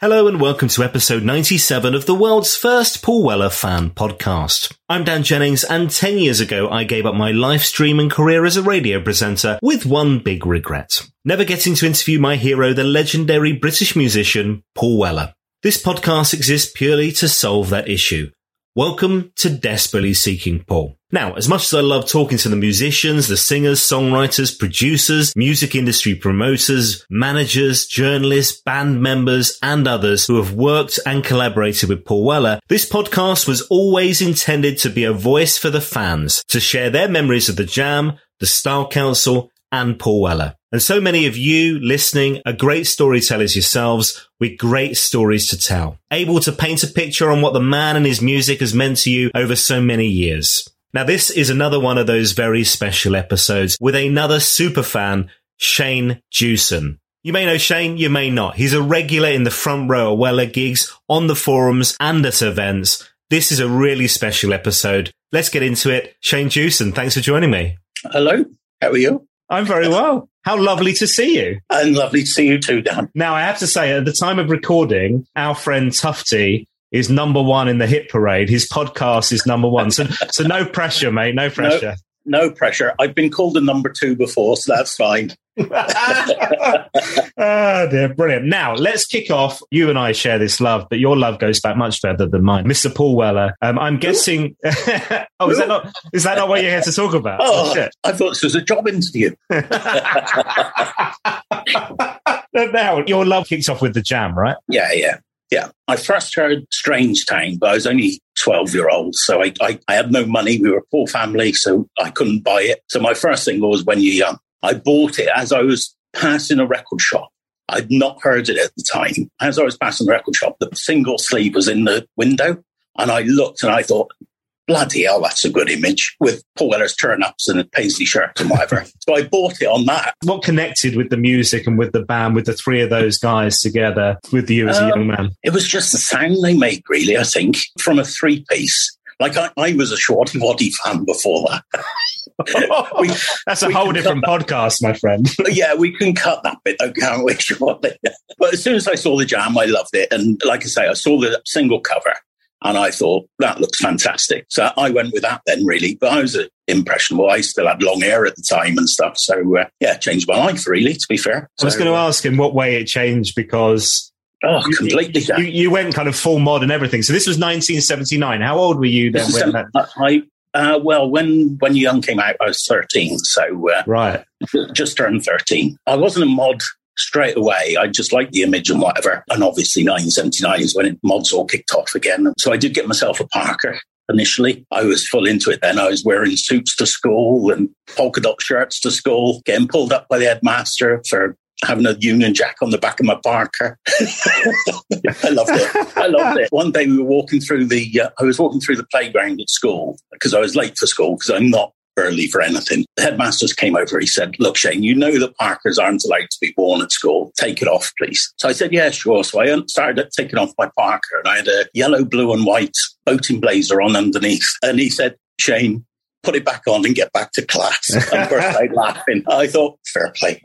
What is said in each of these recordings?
Hello and welcome to episode 97 of the world's first Paul Weller fan podcast. I'm Dan Jennings and 10 years ago I gave up my live stream and career as a radio presenter with one big regret. Never getting to interview my hero, the legendary British musician Paul Weller. This podcast exists purely to solve that issue. Welcome to Desperately Seeking Paul. Now, as much as I love talking to the musicians, the singers, songwriters, producers, music industry promoters, managers, journalists, band members, and others who have worked and collaborated with Paul Weller, this podcast was always intended to be a voice for the fans, to share their memories of the Jam, the Style Council, and Paul Weller. And so many of you listening are great storytellers yourselves with great stories to tell, able to paint a picture on what the man and his music has meant to you over so many years. Now, this is another one of those very special episodes with another super fan, Shane Jewson. You may know Shane, you may not. He's a regular in the front row of Weller gigs, on the forums, and at events. This is a really special episode. Let's get into it. Shane Jewson, thanks for joining me. Hello, how are you? I'm very well. How lovely to see you. And lovely to see you too, Dan. Now, I have to say, at the time of recording, our friend Tufty is number one in the hit parade. His podcast is number one. So, so no pressure, mate. No pressure. No, pressure. I've been called a number two before, so that's fine. oh dear, brilliant. Now let's kick off. You and I share this love, but your love goes back much further than mine, Mr. Paul Weller. Um, I'm guessing. oh, is that not is that not what you're here to talk about? Oh, oh I thought this was a job interview. now your love kicks off with the Jam, right? Yeah, yeah. Yeah, I first heard Strange Town, but I was only 12 year old. So I, I, I, had no money. We were a poor family, so I couldn't buy it. So my first single was When You're Young. I bought it as I was passing a record shop. I'd not heard it at the time. As I was passing the record shop, the single sleeve was in the window. And I looked and I thought, bloody hell, that's a good image with Paul Weller's turn ups and a paisley shirt and whatever. so I bought it on that. What connected with the music and with the band, with the three of those guys together with you as um, a young man? It was just the sound they made, really, I think, from a three piece. Like I, I was a Showaddywaddy fan before that. we, That's a whole different podcast, my friend. yeah, we can cut that bit, though, can't we? but as soon as I saw the jam, I loved it. And like I say, I saw the single cover and I thought, that looks fantastic. So I went with that then, really. But I was impressionable. I still had long hair at the time and stuff. So, uh, yeah, changed my life, really, to be fair. I was so, going to ask in what way it changed because. Oh, completely. You, you, you, went kind of full mod and everything. So this was 1979. How old were you then? When that... I, uh, well, when when Young came out, I was 13. So, uh, right. Just turned 13. I wasn't a mod straight away. I just liked the image and whatever. And obviously, 1979 is when it, mods all kicked off again. So I did get myself a Parker initially. I was full into it then. I was wearing suits to school and polka dot shirts to school, getting pulled up by the headmaster for having a Union Jack on the back of my Parker. I loved it. I loved it. One day we were walking through the, uh, I was walking through the playground at school because I was late for school because I'm not early for anything. The headmasters came over. He said, Look, Shane, you know that Parkers aren't allowed to be worn at school. Take it off, please. So I said, Yeah, sure. So I started taking off my Parker and I had a yellow, blue, and white boating blazer on underneath. And he said, Shane, put it back on and get back to class. And burst out laughing. I thought, fair play.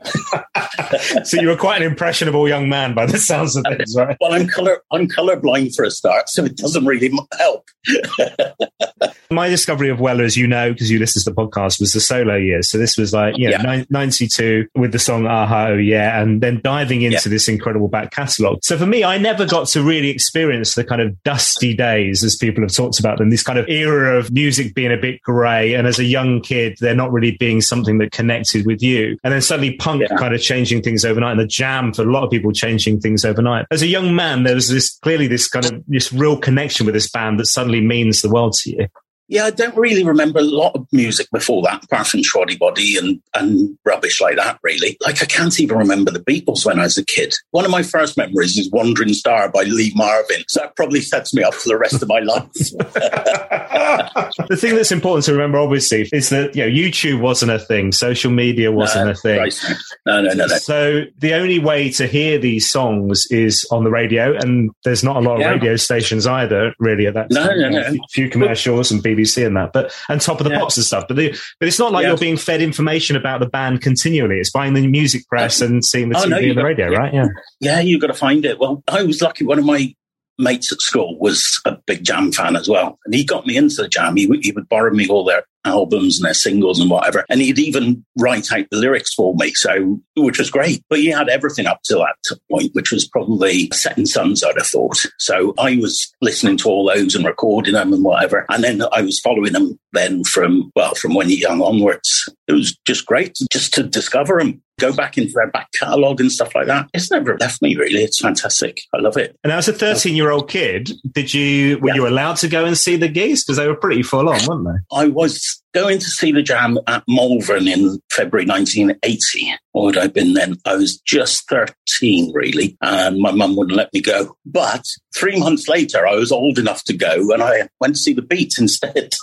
so you were quite an impressionable young man by the sounds of things, right? Well, I'm color I'm colorblind for a start, so it doesn't really help. My discovery of Weller, as you know, because you listened to the podcast, was the solo years. So this was like, you know, yeah. 92 with the song Aha, oh yeah, and then diving into yeah. this incredible back catalogue. So for me, I never got to really experience the kind of dusty days, as people have talked about them, this kind of era of music being a bit grey. And as a young kid, they're not really being something that connected with you. And then suddenly punk yeah. kind of changing things overnight and the jam for a lot of people changing things overnight. As a young man, there was this clearly this kind of this real connection with this band that suddenly means the world to you. Yeah, I don't really remember a lot of music before that, apart from Showaddywaddy and, and rubbish like that, really. Like, I can't even remember the Beatles when I was a kid. One of my first memories is Wandering Star by Lee Marvin. So that probably sets me up for the rest of my life. the thing that's important to remember, obviously, is that, you know, YouTube wasn't a thing, social media wasn't no, a thing. Right. No, no, no, no. So the only way to hear these songs is on the radio, and there's not a lot of yeah. radio stations either, really, at that no, time. No, no, no. A few commercials and BBC and that, but and top of the yeah. pops and stuff. But the, but it's not like yeah. you're being fed information about the band continually. It's buying the music press oh, and seeing the oh, TV no, and the radio, yeah. right? Yeah, yeah, you've got to find it. Well, I was lucky. One of my mates at school was a big Jam fan as well, and he got me into the Jam. He, he would borrow me all their albums and their singles and whatever. And he'd even write out the lyrics for me. So, which was great. But he had everything up to that point, which was probably Setting Sons, I'd have thought. So I was listening to all those and recording them and whatever. And then I was following them then from, well, from when you're young onwards. It was just great just to discover them go back into their back catalogue and stuff like that. It's never left me really. It's fantastic. I love it. And as a 13 year old kid, did you, were yeah. you allowed to go and see the geese? Because they were pretty full on, weren't they? I was going to see the jam at Malvern in February 1980. What had I been then? I was just 13, really, and my mum wouldn't let me go. But three months later, I was old enough to go, and I went to see the Beats instead.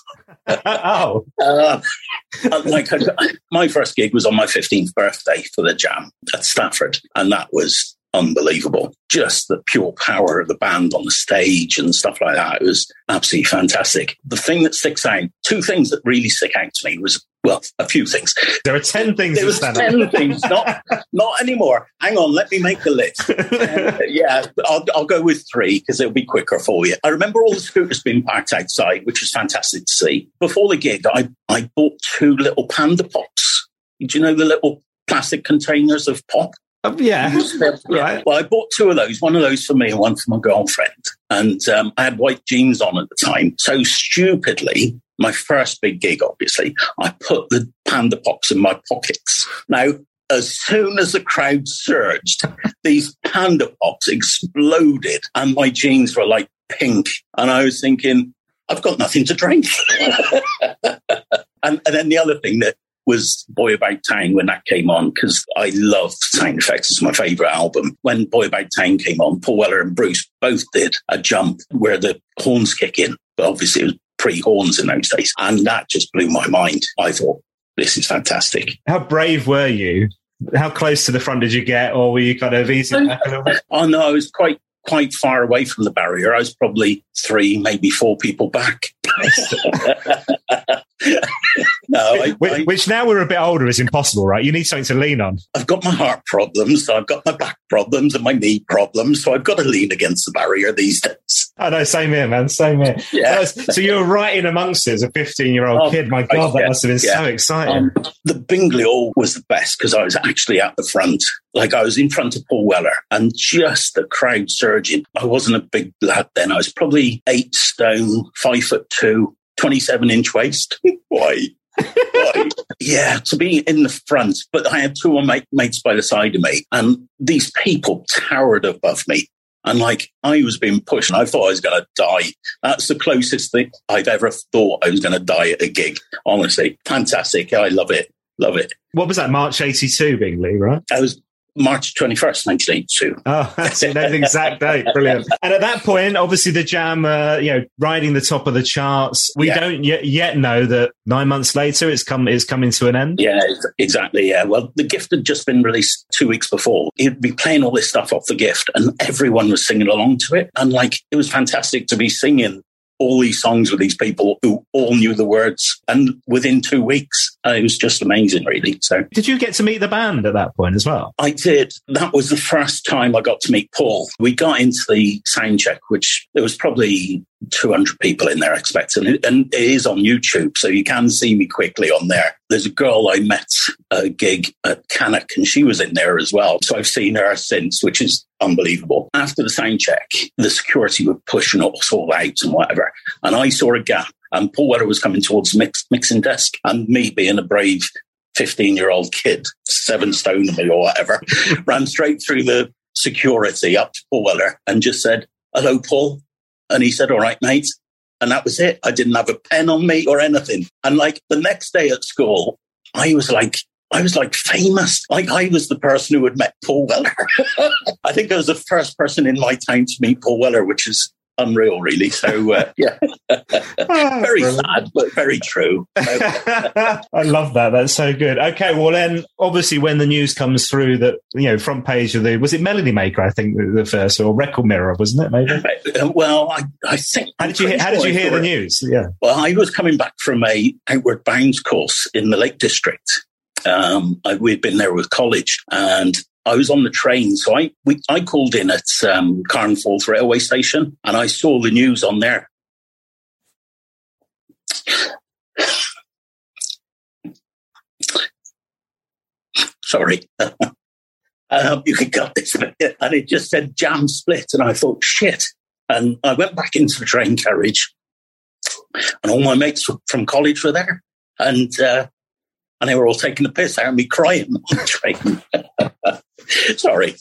oh. Uh, like my first gig was on my 15th birthday for the jam at Stafford, and that was unbelievable. Just the pure power of the band on the stage and stuff like that. It was absolutely fantastic. The thing that sticks out, two things that really stick out to me was, well, a few things. There are 10 things. There was 10 things, not, not anymore. Hang on, let me make the list. Uh, yeah, I'll, I'll go with three because it'll be quicker for you. I remember all the scooters being parked outside, which was fantastic to see. Before the gig, I, I bought two little panda pops. Do you know the little plastic containers of pop? Um, yeah. right. Well, I bought two of those, one of those for me and one for my girlfriend. And um, I had white jeans on at the time. So stupidly, my first big gig, obviously, I put the panda pops in my pockets. Now, as soon as the crowd surged, these panda pops exploded and my jeans were like pink. And I was thinking, I've got nothing to drink. and, and then the other thing that was Boy About Town when that came on because I love Sound Effects. It's my favourite album. When Boy About Town came on, Paul Weller and Bruce both did a jump where the horns kick in. But obviously it was pre horns in those days. And that just blew my mind. I thought, this is fantastic. How brave were you? How close to the front did you get, or were you kind of easy back a little bit? Oh no, I was quite quite far away from the barrier. I was probably three, maybe four people back. no, I, which, I, which, now we're a bit older is impossible, right? You need something to lean on. I've got my heart problems, so I've got my back problems and my knee problems, so I've got to lean against the barrier these days. I know, same here, man, same here. Yeah. So, so you're right in amongst it as a 15 year old oh, kid. My God, that must have been yeah. so exciting. Um, the Bingley Hall was the best because I was actually at the front. Like I was in front of Paul Weller and just the crowd surging. I wasn't a big lad then. I was probably eight stone, five foot two, 27 inch waist. Why? Why? yeah, to be in the front, but I had two my mates by the side of me, and these people towered above me. And like I was being pushed, and I thought I was going to die. That's the closest thing I've ever thought I was going to die at a gig. Honestly, fantastic. I love it. Love it. What was that? March 82, Bingley, right? I was March 21st, 1982. Oh, that's an exact date. Brilliant. And at that point, obviously the Jam, uh, you know, riding the top of the charts. We Yeah. don't yet, yet know that nine months later it's come, it's coming to an end. Yeah, exactly. Yeah. Well, the gift had just been released two weeks before. He'd be playing all this stuff off the gift, and everyone was singing along to it. And like, it was fantastic to be singing all these songs with these people who all knew the words. And within two weeks, uh, it was just amazing, really. So Did you get to meet the band at that point as well? I did. That was the first time I got to meet Paul. We got into the sound check, which there was probably 200 people in there expecting it. And it is on YouTube, so you can see me quickly on there. There's a girl I met a gig at Cannock, and she was in there as well. So I've seen her since, which is unbelievable. After the sound check, the security were pushing us all out and whatever. And I saw a gap, and Paul Weller was coming towards mix, mixing desk, and me being a brave 15 year old kid, seven stone to me or whatever, ran straight through the security up to Paul Weller and just said, Hello, Paul. And he said, All right, mate. And that was it. I didn't have a pen on me or anything. And like the next day at school, I was like, I was like famous. Like I was the person who had met Paul Weller. I think I was the first person in my town to meet Paul Weller, which is unreal, really. So uh, yeah, very sad, but very true. I love that. That's so good. Okay, well then, obviously, when the news comes through that you know front page of the was it Melody Maker? I think the- the first or Record Mirror, wasn't it? Maybe. Uh, well, I, I think. How did you hear, how did you hear the news? Yeah. Well, I was coming back from a outward bounds course in the Lake District. Um, I, we'd been there with college, and I was on the train. So I we, I called in at um, Carnforth railway station, and I saw the news on there. Sorry. um, you can cut this bit. And it just said jam split. And I thought, shit. And I went back into the train carriage and all my mates from college were there, and uh, and they were all taking the piss out of me, crying on the train. Sorry,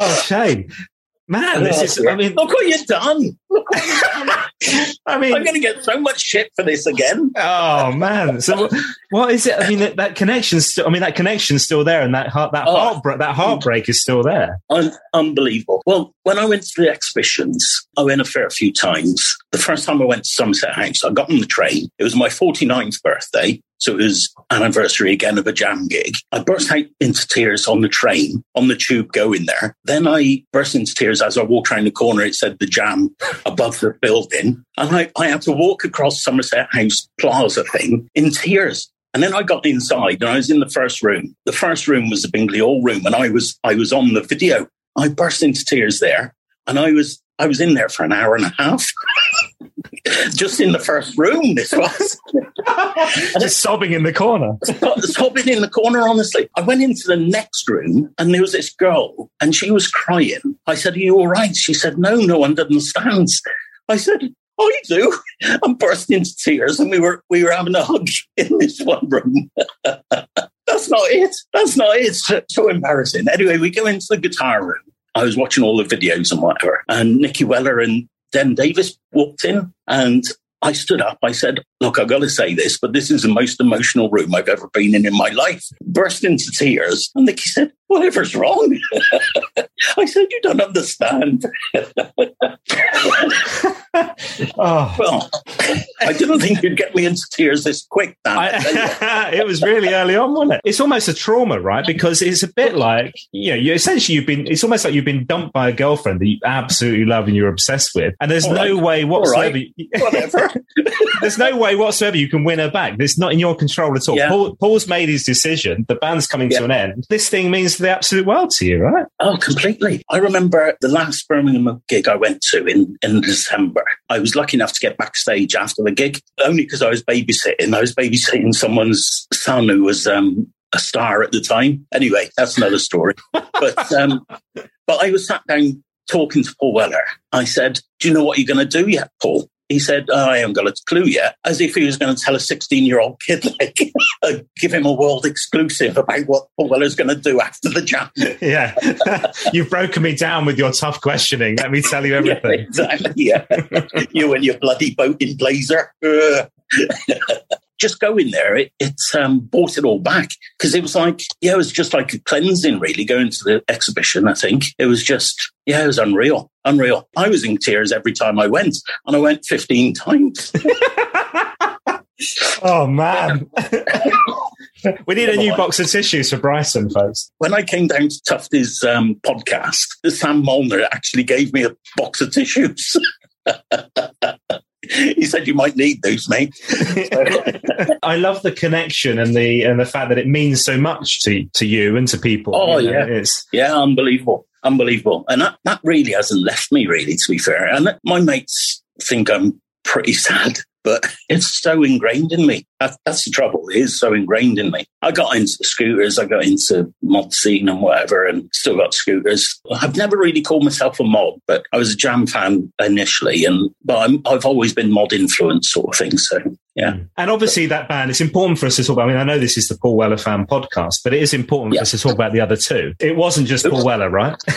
Oh, shame. Man, this is. I mean, look what you've done. Look what you've done. I mean, I'm going to get so much shit for this again. oh man. So, what- what is it? I mean, that, that connection's still. I mean, that connection's still there, and that heart, that Oh. heartbreak, that heartbreak is still there. Un- unbelievable. Well, when I went to the exhibitions, I went a fair few times. The first time I went to Somerset House, I got on the train. It was my 49th birthday. So it was anniversary again of a jam gig. I burst out into tears on the train, on the tube going there. Then I burst into tears as I walked around the corner. It said the jam above the building. And I, I had to walk across Somerset House Plaza thing in tears. And then I got inside and I was in the first room. The first room was the Bingley Hall room and I was I was on the video. I burst into tears there and I was I was in there for an hour and a half. Just in the first room, this was. Just sobbing in the corner. sobbing in the corner, honestly. I went into the next room and there was this girl and she was crying. I said, Are you all right? She said, No, no one understands. I said, I do. I'm bursting into tears and we were we were having a hug in this one room. That's not it. That's not it. It's so, so embarrassing. Anyway, we go into the guitar room. I was watching all the videos and whatever, and Nicky Weller and Den Davis walked in, and I stood up. I said, Look, I've got to say this, but this is the most emotional room I've ever been in in my life. Burst into tears. And Nicky said, Whatever's wrong. I said, You don't understand. Oh, Well, I didn't think you'd get me into tears this quick. I, it was really early on, wasn't it? It's almost a trauma, right? Because it's a bit like you know, you essentially you've been. It's almost like you've been dumped by a girlfriend that you absolutely love and you're obsessed with, and there's All no right. way whatsoever. right. Whatever. there's no way whatsoever you can win her back. It's not in your control at all. Yeah. Paul, Paul's made his decision. The band's coming to an end. This thing means the absolute world to you, right? Oh, completely. I remember the last Birmingham gig I went to in, in December. I was lucky enough to get backstage after the gig, only because I was babysitting. I was babysitting someone's son who was um, a star at the time. Anyway, that's another story. but um, but I was sat down talking to Paul Weller. I said, "Do you know what you're going to do yet, Paul?" He said, oh, I haven't got a clue yet, as if he was going to tell a 16 year old kid, like, uh, give him a world exclusive about what Paul Weller's going to do after the jam. Yeah. You've broken me down with your tough questioning. Let me tell you Yeah, everything. exactly. Yeah. you and your bloody boat in blazer. Ugh. just going there, it, it um, brought it all back because it was like, yeah, it was just like a cleansing, really, going to the exhibition. I think it was just, yeah, it was unreal, unreal. I was in tears every time I went, and I went 15 times. oh, man. we need a new box of tissues for Bryson, folks. When I came down to Tufty's um, podcast, Sam Molnar actually gave me a box of tissues. he said you might need those, mate. I love the connection and the and the fact that it means so much to to you and to people. Oh you know, yeah, yeah, unbelievable, unbelievable, and that that really hasn't left me really. To be fair, and my mates think I'm pretty sad but it's so ingrained in me. That, that's the trouble. It is so ingrained in me. I got into scooters, I got into mod scene and whatever, and still got scooters. I've never really called myself a mod, but I was a jam fan initially, and but i have always been mod influenced sort of thing. So yeah. And obviously, that band, it's important for us to talk about. I mean, I know this is the Paul Weller fan podcast, but it is important yeah. for us to talk about the other two. It wasn't just Paul Weller, right?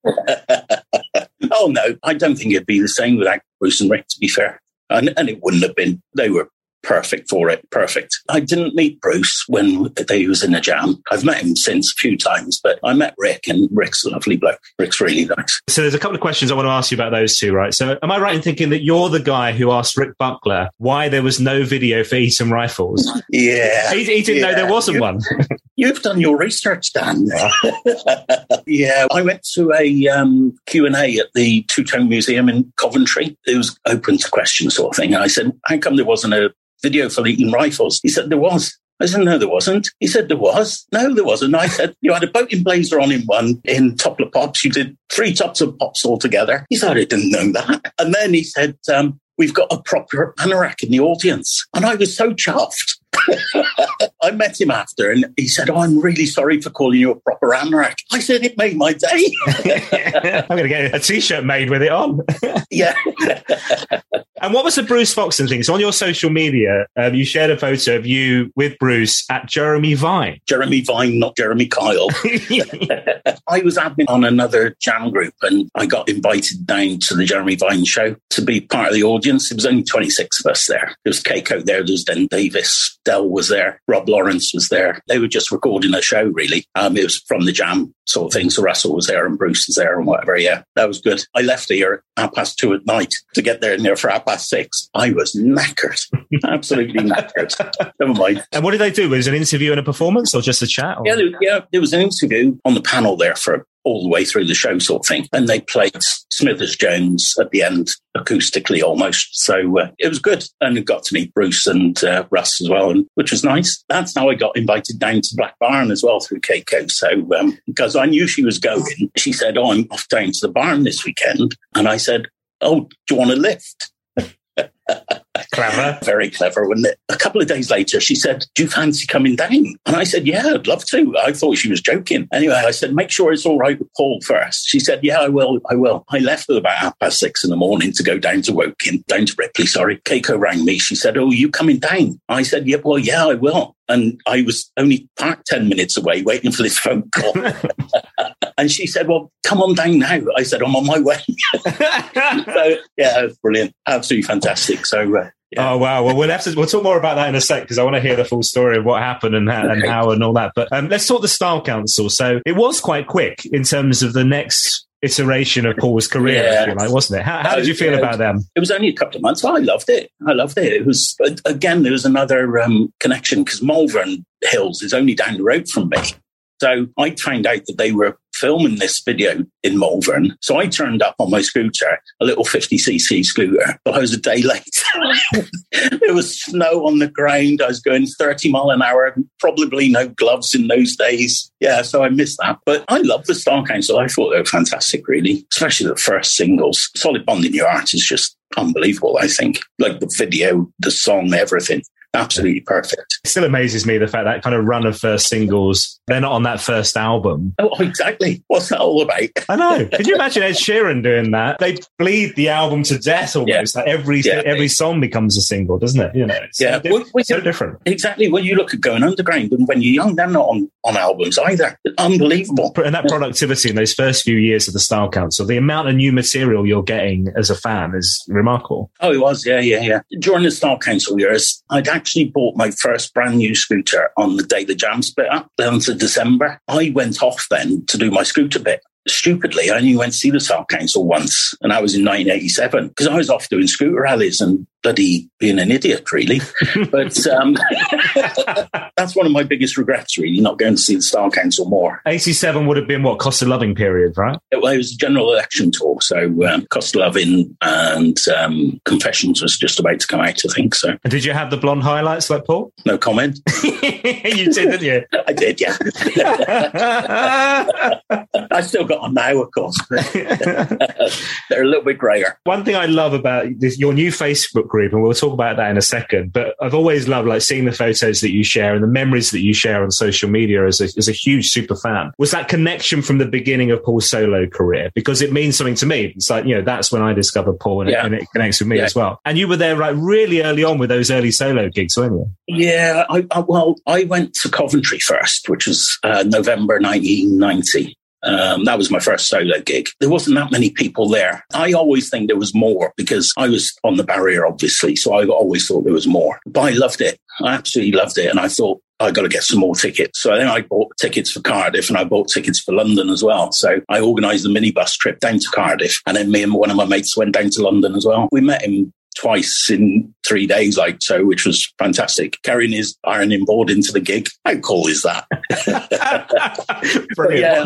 oh, no. I don't think it'd be the same without Bruce and Rick, to be fair and, and it wouldn't have been. They were perfect for it. Perfect. I didn't meet Bruce when they was in a jam. I've met him since a few times, but I met Rick and Rick's a lovely bloke. Rick's really nice. So there's a couple of questions I want to ask you about those two, right? So am I right in thinking that you're the guy who asked Rick Buckler why there was no video for Eton Rifles? Yeah. He, he didn't yeah. know there wasn't one. you've done your research, Dan. yeah. I went to a um, Q&A at the Two Tone Museum in Coventry. It was open to question sort of thing. And I said, how come there wasn't a video for Eton Rifles? He said, there was. I said, no, there wasn't. He said, there was. No, there wasn't. I said, you had a boating blazer on in one in Topper Pops. You did three tops of pops altogether. He said, I didn't know that. And then he said, um, we've got a proper anorak in the audience. And I was so chuffed. I met him after and he said, Oh, I'm really sorry for calling you a proper anorak. I said, It made my day. I'm going to get a t shirt made with it on. yeah. and what was the Bruce Foxton thing? So on your social media, um, you shared a photo of you with Bruce at Jeremy Vine. Jeremy Vine, not Jeremy Kyle. I was admin on another jam group and I got invited down to the Jeremy Vine show to be part of the audience. It was only 26 of us there. There was Keiko there, there was Den Davis, Dell was there, Rob Lawrence was there. They were just recording a show, really. Um, it was from the jam sort of thing. So Russell was there and Bruce was there and whatever. Yeah, that was good. I left here at half past two at night to get there and there for half past six. I was knackered, absolutely knackered. Never mind. And what did they do? Was it an interview and a performance or just a chat? Or? Yeah, there, yeah, there was an interview on the panel there for all the way through the show, sort of thing. And they played Smithers Jones at the end, acoustically almost. So uh, it was good. And I got to meet Bruce and uh, Russ as well, and, which was nice. That's how I got invited down to Black Barn as well through Keiko. So um, because I knew she was going, she said, Oh, I'm off down to the barn this weekend. And I said, Oh, do you want a lift? clever. Very clever, wasn't it? A couple of days later, she said, Do you fancy coming down? And I said, Yeah, I'd love to. I thought she was joking. Anyway, I said, Make sure it's all right with Paul first. She said, Yeah, I will. I will. I left at about half past six in the morning to go down to Woking, down to Ripley, sorry. Keiko rang me. She said, Oh, you coming down? I said, Yeah, well, yeah, I will. And I was only parked 10 minutes away waiting for this phone call. and she said, Well, come on down now. I said, I'm on my way. so, yeah, brilliant. Absolutely fantastic. So, uh, yeah. Oh wow! Well, we'll have to we'll talk more about that in a sec because I want to hear the full story of what happened and how, and how and all that. But um, let's talk the Style Council. So it was quite quick in terms of the next iteration of Paul's career, yeah. like, wasn't it? How, how did you feel yeah. about them? It was only a couple of months. Oh, I loved it. I loved it. It was again there was another um, connection because Malvern Hills is only down the road from me. So I found out that they were filming this video in Malvern. So I turned up on my scooter, a little 50cc scooter, but I was a day late. there was snow on the ground. I was going 30 mile an hour, probably no gloves in those days. Yeah, so I missed that. But I love the Style Council. I thought they were fantastic, really, especially the first singles. Solid Bond in Your Heart is just unbelievable, I think. Like the video, the song, everything absolutely perfect. It still amazes me the fact that kind of run of first singles, they're not on that first album. Oh, exactly. What's that all about? I know. Can you imagine Ed Sheeran doing that? They bleed the album to death almost. Yeah. Like every yeah. every song becomes a single, doesn't it? You know, it's yeah, so, well, so different. Exactly. When you look at Going Underground, and when you're young, they're not on, on albums either. Unbelievable. And that productivity in those first few years of the Style Council, the amount of new material you're getting as a fan is remarkable. Oh, it was. Yeah, yeah, yeah. During the Style Council years, I'd actually bought my first brand new scooter on the day the jam split up, the down to December. I went off then to do my scooter bit stupidly, I only went to see the Style Council once, and that was in 1987 because I was off doing scooter rallies and bloody being an idiot, really. but um, that's one of my biggest regrets, really, not going to see the Style Council more. 87 would have been what cost of loving period, right? It, well, it was a general election tour, so um, cost of loving and um, confessions was just about to come out, I think. So, and did you have the blonde highlights like Paul? No comment. you did, didn't you? I did, yeah. I still got them now, of course. They're a little bit grayer. One thing I love about this, your new Facebook group, and we'll talk about that in a second. But I've always loved like seeing the photos that you share and the memories that you share on social media as a, as a huge super fan. Was that connection from the beginning of Paul's solo career? Because it means something to me. It's like, you know, that's when I discovered Paul and, yeah. it, and it, connects with me yeah. as well. And you were there right really early on with those early solo gigs, weren't you? Yeah. I, I, well, I went to Coventry first, which was uh, November 1990. Um, that was my first solo gig. There wasn't that many people there. I always think there was more because I was on the barrier, obviously. So I always thought there was more. But I loved it. I absolutely loved it. And I thought, I got to get some more tickets. So then I bought tickets for Cardiff and I bought tickets for London as well. So I organised a minibus trip down to Cardiff and then me and one of my mates went down to London as well. We met him twice in three days, like so, which was fantastic. Carrying his ironing board into the gig. How cool is that? yeah,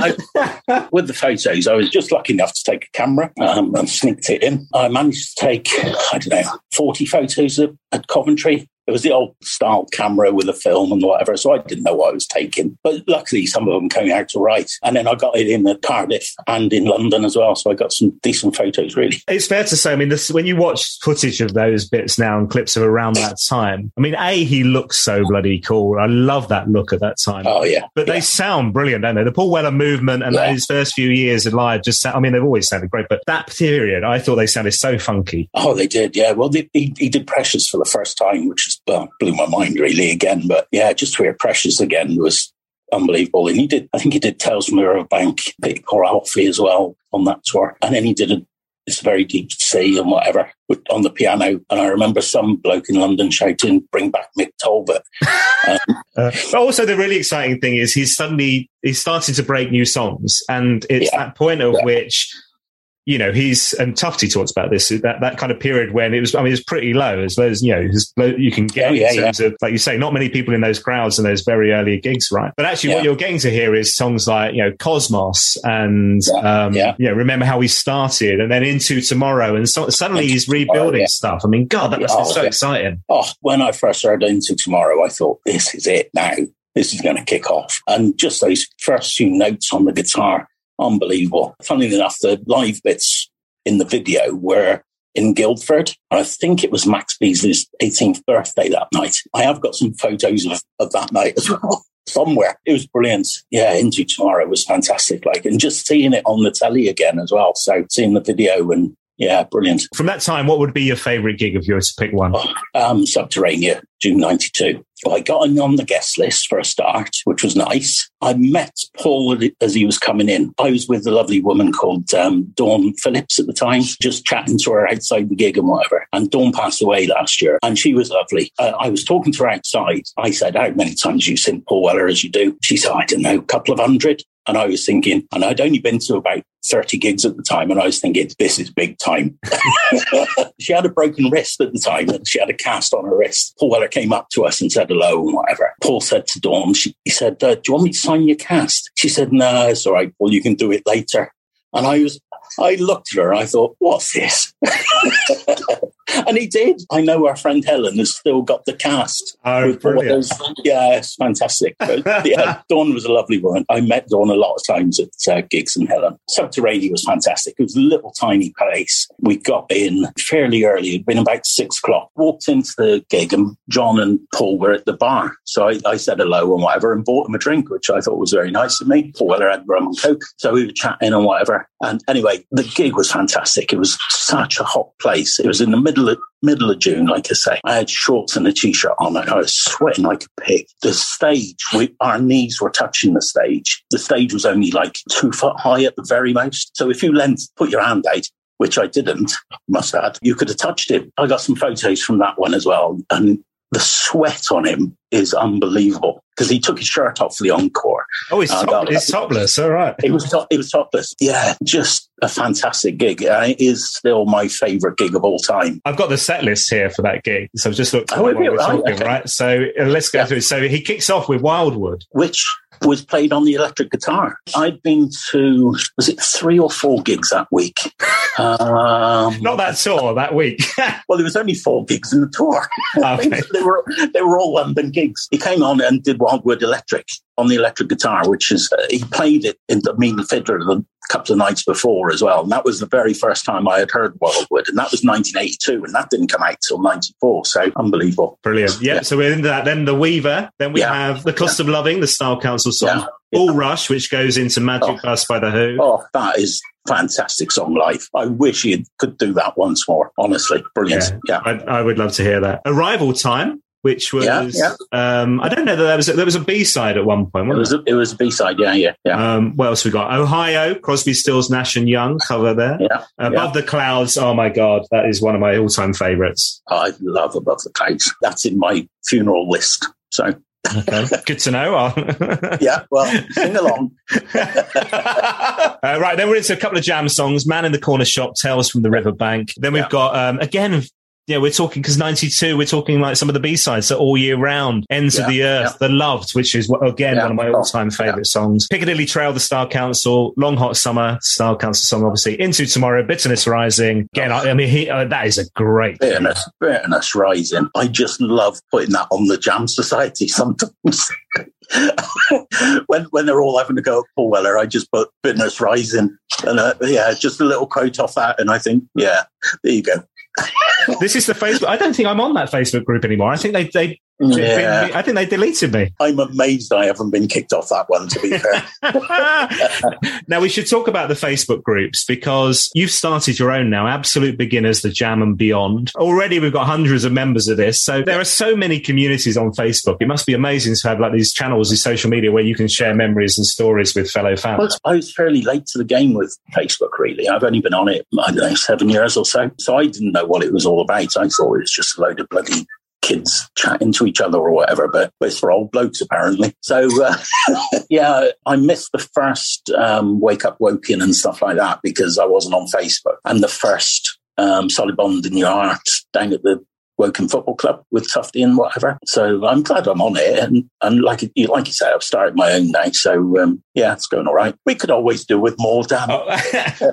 I, with the photos, I was just lucky enough to take a camera um, and sneaked it in. I managed to take, I don't know, 40 photos at Coventry it was the old style camera with a film and whatever, so I didn't know what I was taking. But luckily, some of them came out all right. And then I got it in Cardiff and in London as well, so I got some decent photos. Really, it's fair to say. I mean, this, when you watch footage of those bits now and clips of around that time, I mean, a he looks so bloody cool. I love that look at that time. Oh yeah, but yeah. they sound brilliant, don't they? The Paul Weller movement and yeah. those first few years of live just. Sound, I mean, they've always sounded great, but that period, I thought they sounded so funky. Oh, they did. Yeah. Well, they, he, he did Precious for the first time, which is well, blew my mind really again. But yeah, just to hear Precious again was unbelievable. And he did, I think he did Tales from the Bank, Poor Alfie as well on that tour. And then he did a, It's Very Deep Sea and whatever on the piano. And I remember some bloke in London shouting, bring back Mick Talbot. Um, uh, but also the really exciting thing is he's suddenly, he's started to break new songs. And it's yeah. that point of yeah. which you know, he's and Tufty talks about this that that kind of period when it was. I mean, it's pretty low as low as you know as low you can get oh, yeah, in terms yeah. of like you say, not many people in those crowds and those very early gigs, right? But actually, yeah. what you're getting to hear is songs like you know Cosmos and um, yeah. you know remember how we started, and then into tomorrow, and so, suddenly he's rebuilding stuff. I mean, God, that must be so exciting. Oh, when I first heard into tomorrow, I thought this is it now. This is going to kick off, and just those first few notes on the guitar unbelievable. Funnily enough, the live bits in the video were in Guildford. I think it was Max Beesley's 18th birthday that night. I have got some photos of, of that night as well. Somewhere. It was brilliant. Yeah, Into Tomorrow was fantastic. Like, and just seeing it on the telly again as well. So seeing the video and yeah, brilliant. From that time, what would be your favourite gig of yours to pick one? Oh, um, Subterranea, June 92. I got on the guest list for a start, which was nice. I met Paul as he was coming in. I was with a lovely woman called um, Dawn Phillips at the time, just chatting to her outside the gig and whatever. And Dawn passed away last year, and she was lovely. Uh, I was talking to her outside. I said, How many times you seen Paul Weller as you do? She said, I don't know, a couple of hundred. And I was thinking, and I'd only been to about 30 gigs at the time, and I was thinking, this is big time. she had a broken wrist at the time, and she had a cast on her wrist. Paul Weller came up to us and said hello and whatever. Paul said to Dawn, she, he said, uh, Do you want me to sign your cast? She said, No, it's all right, Paul, you can do it later. And I was, I looked at her and I thought, What's this? and he did. I know our friend Helen has still got the cast. Oh, brilliant. Yeah, it's fantastic. But, yeah, Dawn was a lovely woman. I met Dawn a lot of times at uh, gigs and Helen. Subterranea was fantastic. It was a little tiny place. We got in fairly early. It'd been about six o'clock. Walked into the gig and John and Paul were at the bar. So I, I said hello and whatever and bought them a drink, which I thought was very nice of me. Paul Weller had rum and coke. So we were chatting and whatever. And anyway, the gig was fantastic. It was such a hot place. It was in the middle of middle of June, like I say. I had shorts and a t-shirt on. I was sweating like a pig. The stage, we, our knees were touching the stage. The stage was only like two foot high at the very most. So if you lent, put your hand out, which I didn't, must add, you could have touched it. I got some photos from that one as well. And the sweat on him is unbelievable because he took his shirt off for the encore. Oh, he's, top, uh, he's topless. All right. He was, to- he was topless. Yeah, just a fantastic gig. Uh, it is still my favourite gig of all time. I've got the set list here for that gig. So I've just looked at oh, what we're talking, okay. right? So uh, let's go yeah. through. So he kicks off with Wildwood. Which was played on the electric guitar. I'd been to, was it three or four gigs that week? Um, Not that tour, that week. well, there was only four gigs in the tour. Okay. they, were, they were all London gigs. He came on and did Wildwood Electric on the electric guitar, which is, uh, he played it in the Mean Fiddler the couple of nights before as well. And that was the very first time I had heard Wildwood. And that was 1982. And that didn't come out till 94. So unbelievable. Brilliant. Yeah. yeah. So we're into that. Then The Weaver. Then we yeah. have The Cost yeah. of Loving, the Style Council song. Bull Rush, which goes into Magic oh. Bus by The Who. Oh, that is fantastic song live. I wish he could do that once more. Honestly, brilliant. Yeah, yeah. I, I, would love to hear that. Arrival time. Which was, yeah, yeah. Um, I don't know that there was a, there was a B side at one point. It was a, it was a B side, yeah, yeah, yeah. Um, what else we got? Ohio, Crosby, Stills, Nash and Young cover there. Yeah, Above yeah. the Clouds. Oh my god, that is one of my all time favorites. I love Above the Clouds. That's in my funeral list. So Okay, good to know. yeah, well, sing along. uh, right, then we're into a couple of jam songs. Man in the Corner Shop, Tales from the Riverbank. Then we've got, um, again, yeah, we're talking because 92, we're talking like some of the B sides, so All Year Round, Ends yeah, of the Earth, yeah. The Loved, which is again, yeah, one of my all time favorite songs. Piccadilly Trail, The Style Council, Long Hot Summer, Style Council song, obviously, Into Tomorrow, Bitterness Rising. Again, I, I mean, he, uh, that is a great. Bitterness, Bitterness Rising. I just love putting that on the Jam Society sometimes. when when they're all having to go at Paul Weller, I just put Bitterness Rising. And uh, yeah, just a little quote off that. And I think, yeah, there you go this is the Facebook. I don't think I'm on that Facebook group anymore. I think they they. Yeah. I think they deleted me. I'm amazed I haven't been kicked off that one. To be fair. now we should talk about the Facebook groups because you've started your own now. Absolute beginners, the Jam and Beyond. Already we've got hundreds of members of this. So there are so many communities on Facebook. It must be amazing to have like these channels, these social media where you can share memories and stories with fellow fans. Well, I was fairly late to the game with Facebook. Really, I've only been on it I don't know seven years or so. So I didn't know what it was all about. I thought it was just a load of bloody kids chatting to each other or whatever, but it's for old blokes apparently. So uh, yeah, I missed the first um, wake up Woking and stuff like that because I wasn't on Facebook, and the first um, solid bond in your heart down at the Woking Football Club with Tufty and whatever. So I'm glad I'm on it. And, and like, you, like you say, I've started my own now. So um, yeah, it's going all right. We could always do with more, Dan. Oh,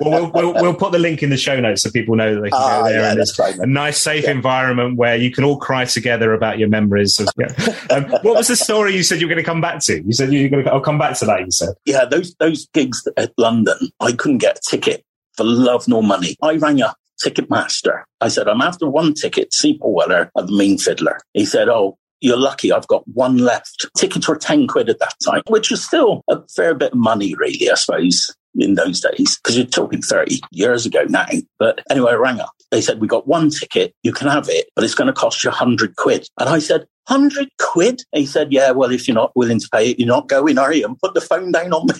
well, we'll, we'll, we'll, put the link in the show notes so people know that they can go ah, there. Yeah, and there's a nice, safe yeah. environment where you can all cry together about your memories. Of, yeah. um, what was the story you said you were going to come back to? You said you were going to, I'll come back to that, you said. Yeah, those, those gigs at London, I couldn't get a ticket for love nor money. I rang up Ticketmaster. I said, I'm after one ticket, see Weller the Mean Fiddler. He said, Oh, you're lucky. I've got one left. Tickets were 10 quid at that time, which was still a fair bit of money, really, I suppose, in those days, because you're talking 30 years ago now. But anyway, I rang up. They said, we got one ticket. You can have it, but it's going to cost you 100 quid. And I said, 100 quid? And he said, yeah, well, if you're not willing to pay it, you're not going, are you? And put the phone down on me.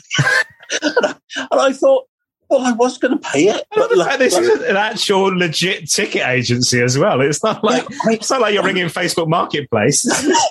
and, I, and I thought, well, I was going to pay it, but like, this like, is an actual legit ticket agency as well. It's not like yeah, I it's not like you're ringing Facebook Marketplace.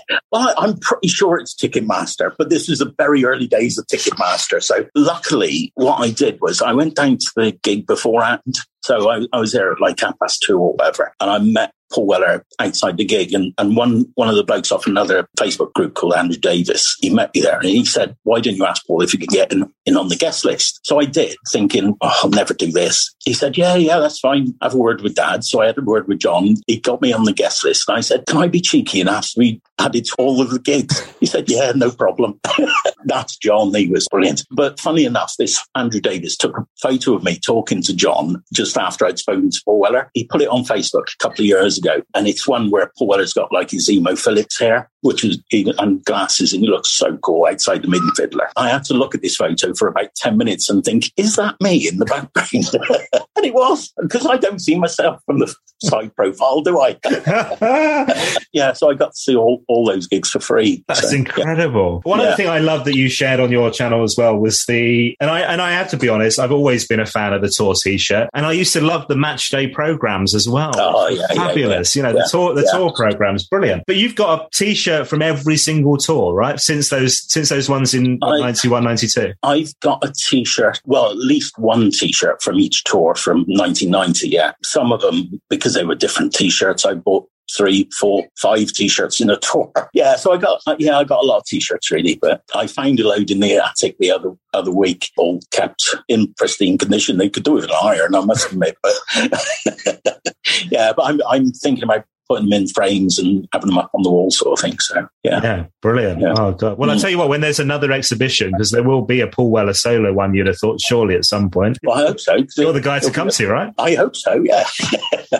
well, I'm pretty sure it's Ticketmaster, but this was the very early days of Ticketmaster. So luckily, what I did was I went down to the gig beforehand. So I, I was there at like half past two or whatever, and I met Paul Weller outside the gig. And, and one, one of the blokes off another Facebook group called Andrew Davis, he met me there and he said, why didn't you ask Paul if you could get in, in on the guest list? So I did, thinking, oh, I'll never do this. He said, yeah, yeah, that's fine. Have a word with dad. So I had a word with John. He got me on the guest list. And I said, can I be cheeky and ask be added to all of the gigs? He said, yeah, no problem. that's John. He was brilliant. But funny enough, this Andrew Davis took a photo of me talking to John just after I'd spoken to Paul Weller. He put it on Facebook a couple of years ago. And it's one where Paul Weller's got like his Emo Philips hair, which is and glasses, and he looks so cool outside the Mean Fiddler. I had to look at this photo for about 10 minutes and think, is that me in the background? And it was because I don't see myself from the side profile, do I? yeah, so I got to see all, all those gigs for free. That's so, incredible. Yeah. One yeah. other thing I love that you shared on your channel as well was the and I and I have to be honest, I've always been a fan of the tour t-shirt, and I used to love the match day programs as well. Oh yeah, fabulous! Yeah, you know the tour the tour programs, brilliant. But you've got a t-shirt from every single tour, right? Since those since those ones in I, 91, 92. I've got a t-shirt, well, at least one t-shirt from each tour from 1990. Yeah, some of them because they were different t-shirts. I bought three, four, five t-shirts in a tour. Yeah, so I got uh, yeah, I got a lot of t-shirts really, but I found a load in the attic the other other week, all kept in pristine condition. They could do with an iron, I must admit, but yeah, but I'm I'm thinking about putting them in frames and having them up on the wall, sort of thing. So yeah, yeah, brilliant. Yeah. Oh god. Well, mm. I'll tell you what. When there's another exhibition, because there will be a Paul Weller solo one, you'd have thought surely at some point. Well, I hope so. You're the guy to come to, right? I hope so. Yeah,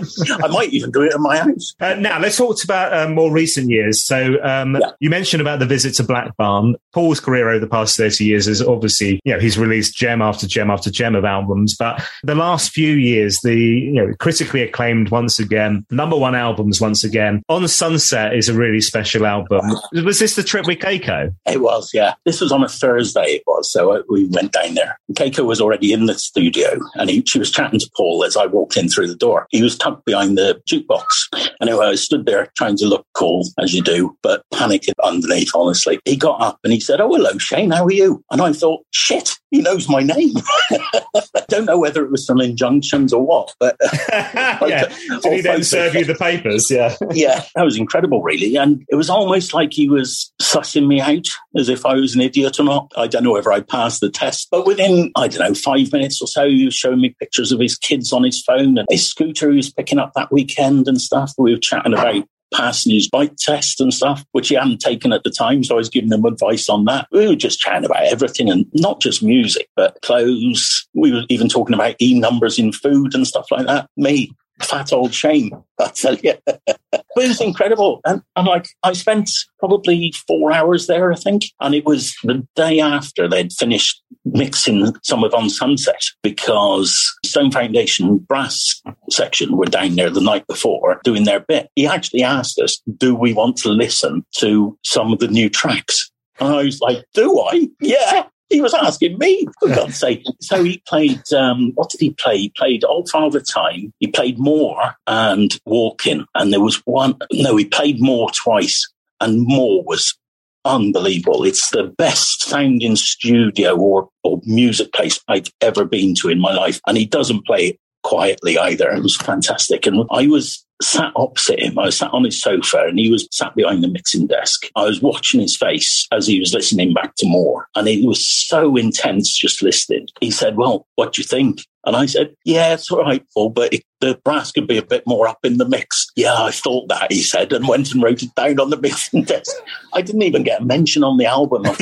I might even do it at my house. Uh, now let's talk about um, more recent years. So um, yeah. you mentioned about the visit to Black Barn. Paul's career over the past thirty years is obviously, you know, he's released gem after gem after gem of albums, but the last few years, the you know critically acclaimed once again, number one albums once again. On Sunset is a really special album. Was this the trip with Keiko? It was, yeah. This was on a Thursday, it was. So uh, we went down there. Keiko was already in the studio and he, she was chatting to Paul as I walked in through the door. He was tucked behind the jukebox. Anyway, I stood there trying to look cool, as you do, but panicking underneath, honestly. He got up and he said, Oh, hello, Shane, how are you? And I thought, shit, he knows my name. I don't know whether it was some injunctions or what, but. yeah. Did he then serve you the papers? Yeah. yeah, that was incredible, really. And it was almost like he was sussing me out as if I was an idiot or not. I don't know whether I passed the test, but within, I don't know, five minutes or so, he was showing me pictures of his kids on his phone and his scooter he was picking up that weekend and stuff. We were chatting about passing his bike test and stuff, which he hadn't taken at the time. So I was giving him advice on that. We were just chatting about everything and not just music, but clothes. We were even talking about e numbers in food and stuff like that. Me, fat old Shane, I tell you. but it was incredible. And, and like, I spent probably four hours there, I think. And it was the day after they'd finished mixing some of On Sunset because Stone Foundation brass section were down there the night before doing their bit. He actually asked us, do we want to listen to some of the new tracks? And I was like, do I? Yeah he was asking me, for God's sake. So he played, um, what did he play? He played Old Father Tyme. He played More and Walking. And there was one, no, he played More twice. And More was unbelievable. It's the best sounding studio or, or music place I've ever been to in my life. And he doesn't play it quietly either. It was fantastic. And I was sat opposite him. I sat on his sofa and he was sat behind the mixing desk. I was watching his face as he was listening back to more. And it was so intense just listening. He said, Well, what do you think? And I said, Yeah, it's all right, Paul, but it, the brass could be a bit more up in the mix. Yeah, I thought that, he said, and went and wrote it down on the mixing desk. I didn't even get a mention on the album.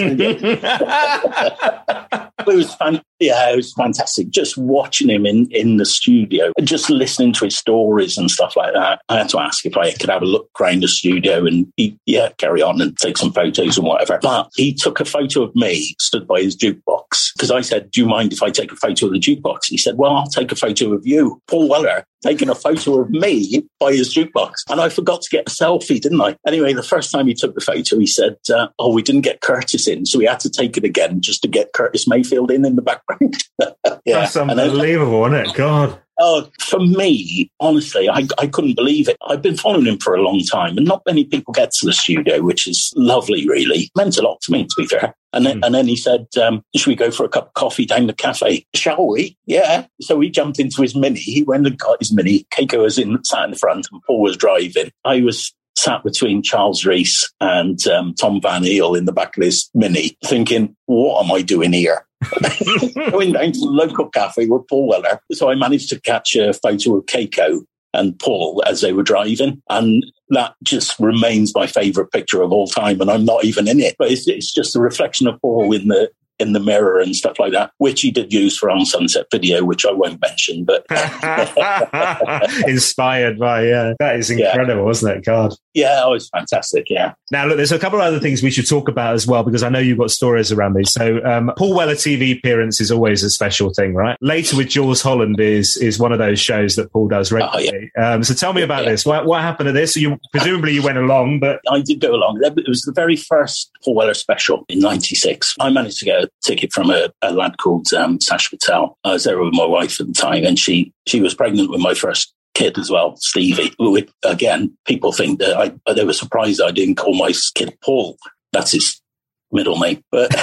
it was fun. Yeah, it was fantastic. Just watching him in, in the studio and just listening to his stories and stuff like that. I had to ask if I could have a look around the studio and he, yeah, carry on and take some photos and whatever. But he took a photo of me stood by his jukebox because I said, Do you mind if I take a photo of the jukebox? He said, Well, I'll take a photo of you, Paul Weller, taking a photo of me by his jukebox. And I forgot to get a selfie, didn't I? Anyway, the first time he took the photo, he said, uh, Oh, we didn't get Curtis in. So we had to take it again just to get Curtis Mayfield in in the background. yeah. That's unbelievable, then, isn't it? God. Oh, for me, honestly, I, I couldn't believe it. I've been following him for a long time, and not many people get to the studio, which is lovely, really. It meant a lot to me, to be fair. And then, mm. and then he said, um, Should we go for a cup of coffee down the cafe? Shall we? Yeah. So he jumped into his Mini. He went and got his Mini. Keiko was in, sat in the front, and Paul was driving. I was sat between Charles Rees and um, Tom Van Heel in the back of his Mini, thinking, What am I doing here? going down to the local cafe with Paul Weller. So I managed to catch a photo of Keiko and Paul as they were driving. And that just remains my favorite picture of all time. And I'm not even in it, but it's, it's just a reflection of Paul in the, in the mirror and stuff like that, which he did use for on Sunset video, which I won't mention, but inspired by yeah, that is incredible, yeah. isn't it? God, yeah, it was fantastic. Yeah. Now look, there's a couple of other things we should talk about as well because I know you've got stories around these. So um, Paul Weller TV appearance is always a special thing, right? Later with Jools Holland is is one of those shows that Paul does regularly. Oh, yeah. um, so tell me about yeah. this. What, what happened to this? You presumably you went along, but I did go along. It was the very first Paul Weller special in '96. I managed to get a ticket from a, a lad called um, Sash Patel. I was there with my wife at the time, and she she was pregnant with my first kid as well, Stevie. again, people think that I they were surprised I didn't call my kid Paul. That's his middle name. But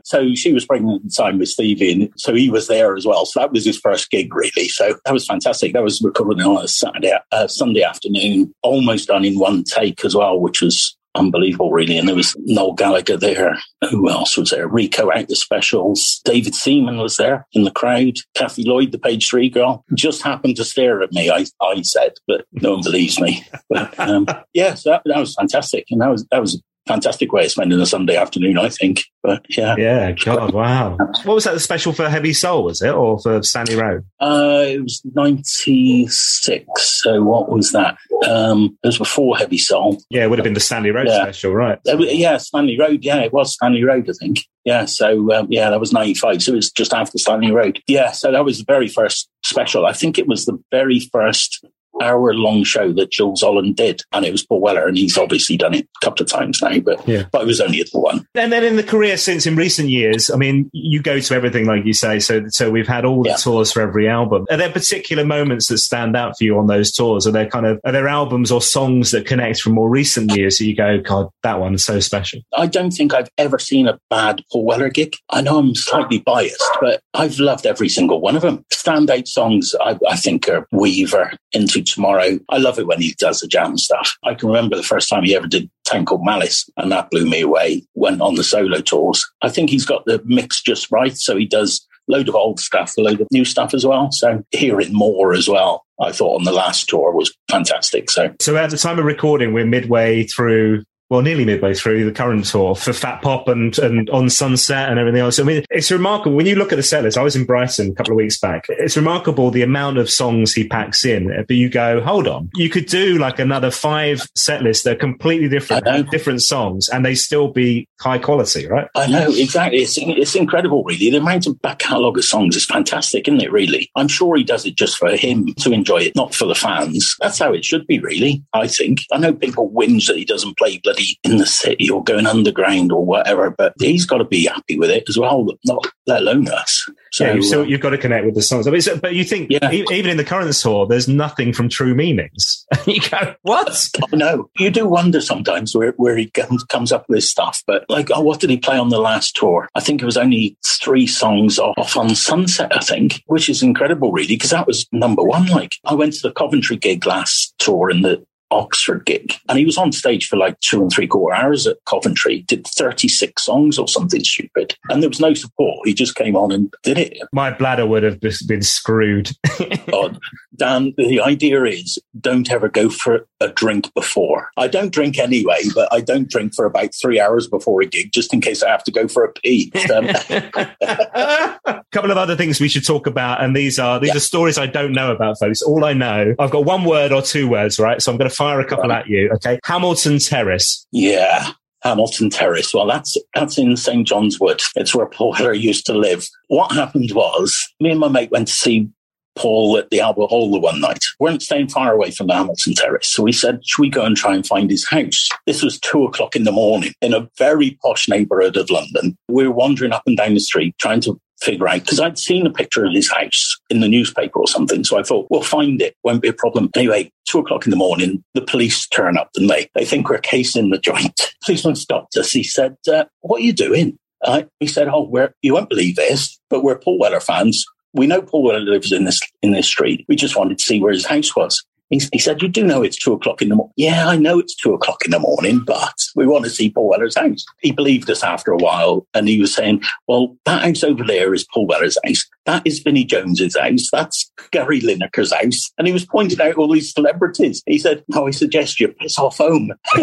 so she was pregnant at the time with Stevie, and so he was there as well. So that was his first gig, really. So that was fantastic. That was recorded on a Saturday, uh, Sunday afternoon, almost done in one take as well, which was unbelievable, really. And there was Noel Gallagher there. Who else was there? Rico out the specials. David Seaman was there in the crowd. Kathy Lloyd, the page three girl, just happened to stare at me. I, I said, but no one believes me. But um, yeah, so that, that was fantastic, and that was that was fantastic way of spending a Sunday afternoon, I think. But yeah. Yeah, God, wow. what was that special for Heavy Soul, was it, or for Stanley Road? Uh, it was 96. So what was that? Um, it was before Heavy Soul. Yeah, it would have been the Stanley Road yeah. special, right? Yeah, Stanley Road. Yeah, it was Stanley Road, I think. Yeah, so um, yeah, that was 95. So it was just after Stanley Road. Yeah, so that was the very first special. I think it was the very first hour long show that Jools Holland did. And it was Paul Weller, and he's obviously done it a couple of times now, but, yeah. but it was only the one. And then in the career since in recent years, I mean, you go to everything, like you say. So, so we've had all the yeah. tours for every album. Are there particular moments that stand out for you on those tours? Are there kind of, are there albums or songs that connect from more recent years that you go, God, that one's so special? I don't think I've ever seen a bad Paul Weller gig. I know I'm slightly biased, but I've loved every single one of them. Standout songs, I, I think, are Weaver, Into tomorrow. I love it when he does the jam stuff. I can remember the first time he ever did Town Called Malice, and that blew me away. Went on the solo tours. I think he's got the mix just right, so he does load of old stuff, a load of new stuff as well. So hearing more as well. I thought on the last tour was fantastic. So, so at the time of recording, we're midway through well, nearly midway through the current tour for Fat Pop and, and On Sunset and everything else. I mean, it's remarkable when you look at the set list. I was in Brighton a couple of weeks back. It's remarkable the amount of songs he packs in. But you go, hold on, you could do like another five set lists that are completely different, different songs, and they still be high quality, right? I know exactly. It's it's incredible, really. The amount of back catalogue of songs is fantastic, isn't it? Really, I'm sure he does it just for him to enjoy it, not for the fans. That's how it should be, really. I think. I know people whinge that he doesn't play bloody in the city or going underground or whatever, but he's got to be happy with it as well, not let alone us. So yeah, you've, still, uh, you've got to connect with the songs. I mean, but you think yeah. even in the current tour, there's nothing from True Meanings. you go, what? No, you do wonder sometimes where, where he comes, comes up with this stuff. But like, oh, what did he play on the last tour? I think it was only three songs off on Sunset, I think, which is incredible, really, because that was number one. Like, I went to the Coventry gig last tour in the Oxford gig. And he was on stage for like two and three quarter hours at Coventry, did 36 songs or something stupid. And there was no support. He just came on and did it. My bladder would have just been screwed. oh, Dan, the idea is don't ever go for a drink before. I don't drink anyway, but I don't drink for about three hours before a gig just in case I have to go for a pee. Um, a couple of other things we should talk about. And these are, these yeah. are stories I don't know about, folks. All I know, I've got one word or two words, right? So I'm going to fire a couple at you. Okay. Hamilton Terrace. Yeah. Hamilton Terrace. Well, that's that's in St John's Wood. It's where Paul Weller used to live. What happened was, me and my mate went to see Paul at the Albert Hall the one night. We weren't staying far away from the Hamilton Terrace. So we said, should we go and try and find his house? This was two o'clock in the morning in a very posh neighborhood of London. We were wandering up and down the street trying to figure out because I'd seen a picture of his house in the newspaper or something. So I thought, we'll find it. Won't be a problem. Anyway, two o'clock in the morning, the police turn up and they, they think we're casing the joint. Policeman stopped us. He said, uh, what are you doing? Uh, he said, oh, we're, you won't believe this, but we're Paul Weller fans. We know Paul Weller lives in this, in this street. We just wanted to see where his house was. He, said, You do know it's two o'clock in the morning. Yeah, I know it's two o'clock in the morning, but we want to see Paul Weller's house. He believed us after a while and he was saying, Well, that house over there is Paul Weller's house. That is Vinnie Jones's house. That's Gary Lineker's house. And he was pointing out all these celebrities. He said, Oh, I suggest you piss off home.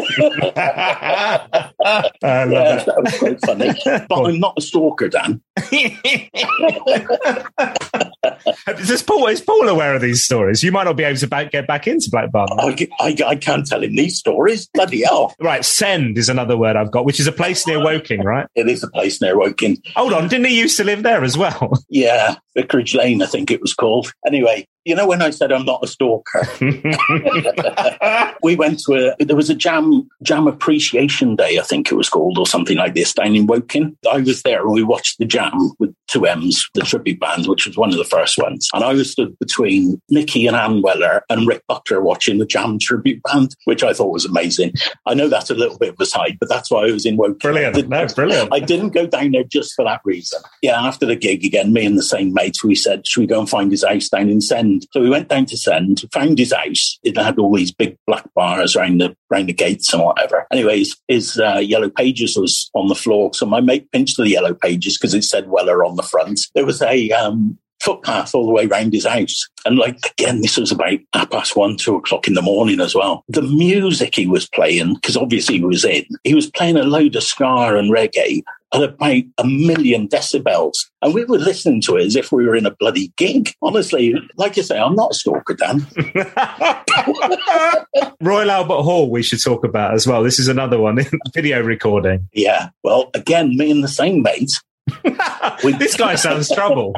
I love yeah, it. that was quite funny. But I'm not a stalker, Dan. is, Paul, is Paul aware of these stories? You might not be able to back, get back into Black Barn. I, I, I can't tell him these stories. Bloody hell. Right, Send is another word I've got, which is a place near Woking, right? It is a place near Woking. Hold on, didn't he used to live there as well? Yeah, Vicarage Lane, I think it was called. Anyway, you know when I said I'm not a stalker? we went to a there was a jam jam appreciation day, I think it was called, or something like this, down in Woking. I was there and we watched the jam with two M's, the tribute band, which was one of the first ones. And I was stood between Nicky and Ann Weller and Rick Buckler watching the jam tribute band, which I thought was amazing. I know that's a little bit of a side, but that's why I was in Woking. Brilliant. I didn't, No, brilliant. I didn't go down there just for that reason. Yeah, after the gig again, me and the same mates, we said, should we go and find his house down in Send? So we went down to Send, found his house. It had all these big black bars around the around the gates and whatever. Anyways, his uh, yellow pages was on the floor. So my mate pinched the yellow pages because it said Weller on the front. There was a um, footpath all the way around his house. And like, again, this was about half past one, two o'clock in the morning as well. The music he was playing, because obviously he was in, he was playing a load of ska and reggae at about a million decibels. And we were listening to it as if we were in a bloody gig. Honestly, like I say, I'm not a stalker, Dan. Royal Albert Hall, we should talk about as well. This is another one, video recording. Yeah. Well, again, me and the same mate. We- this guy sounds trouble.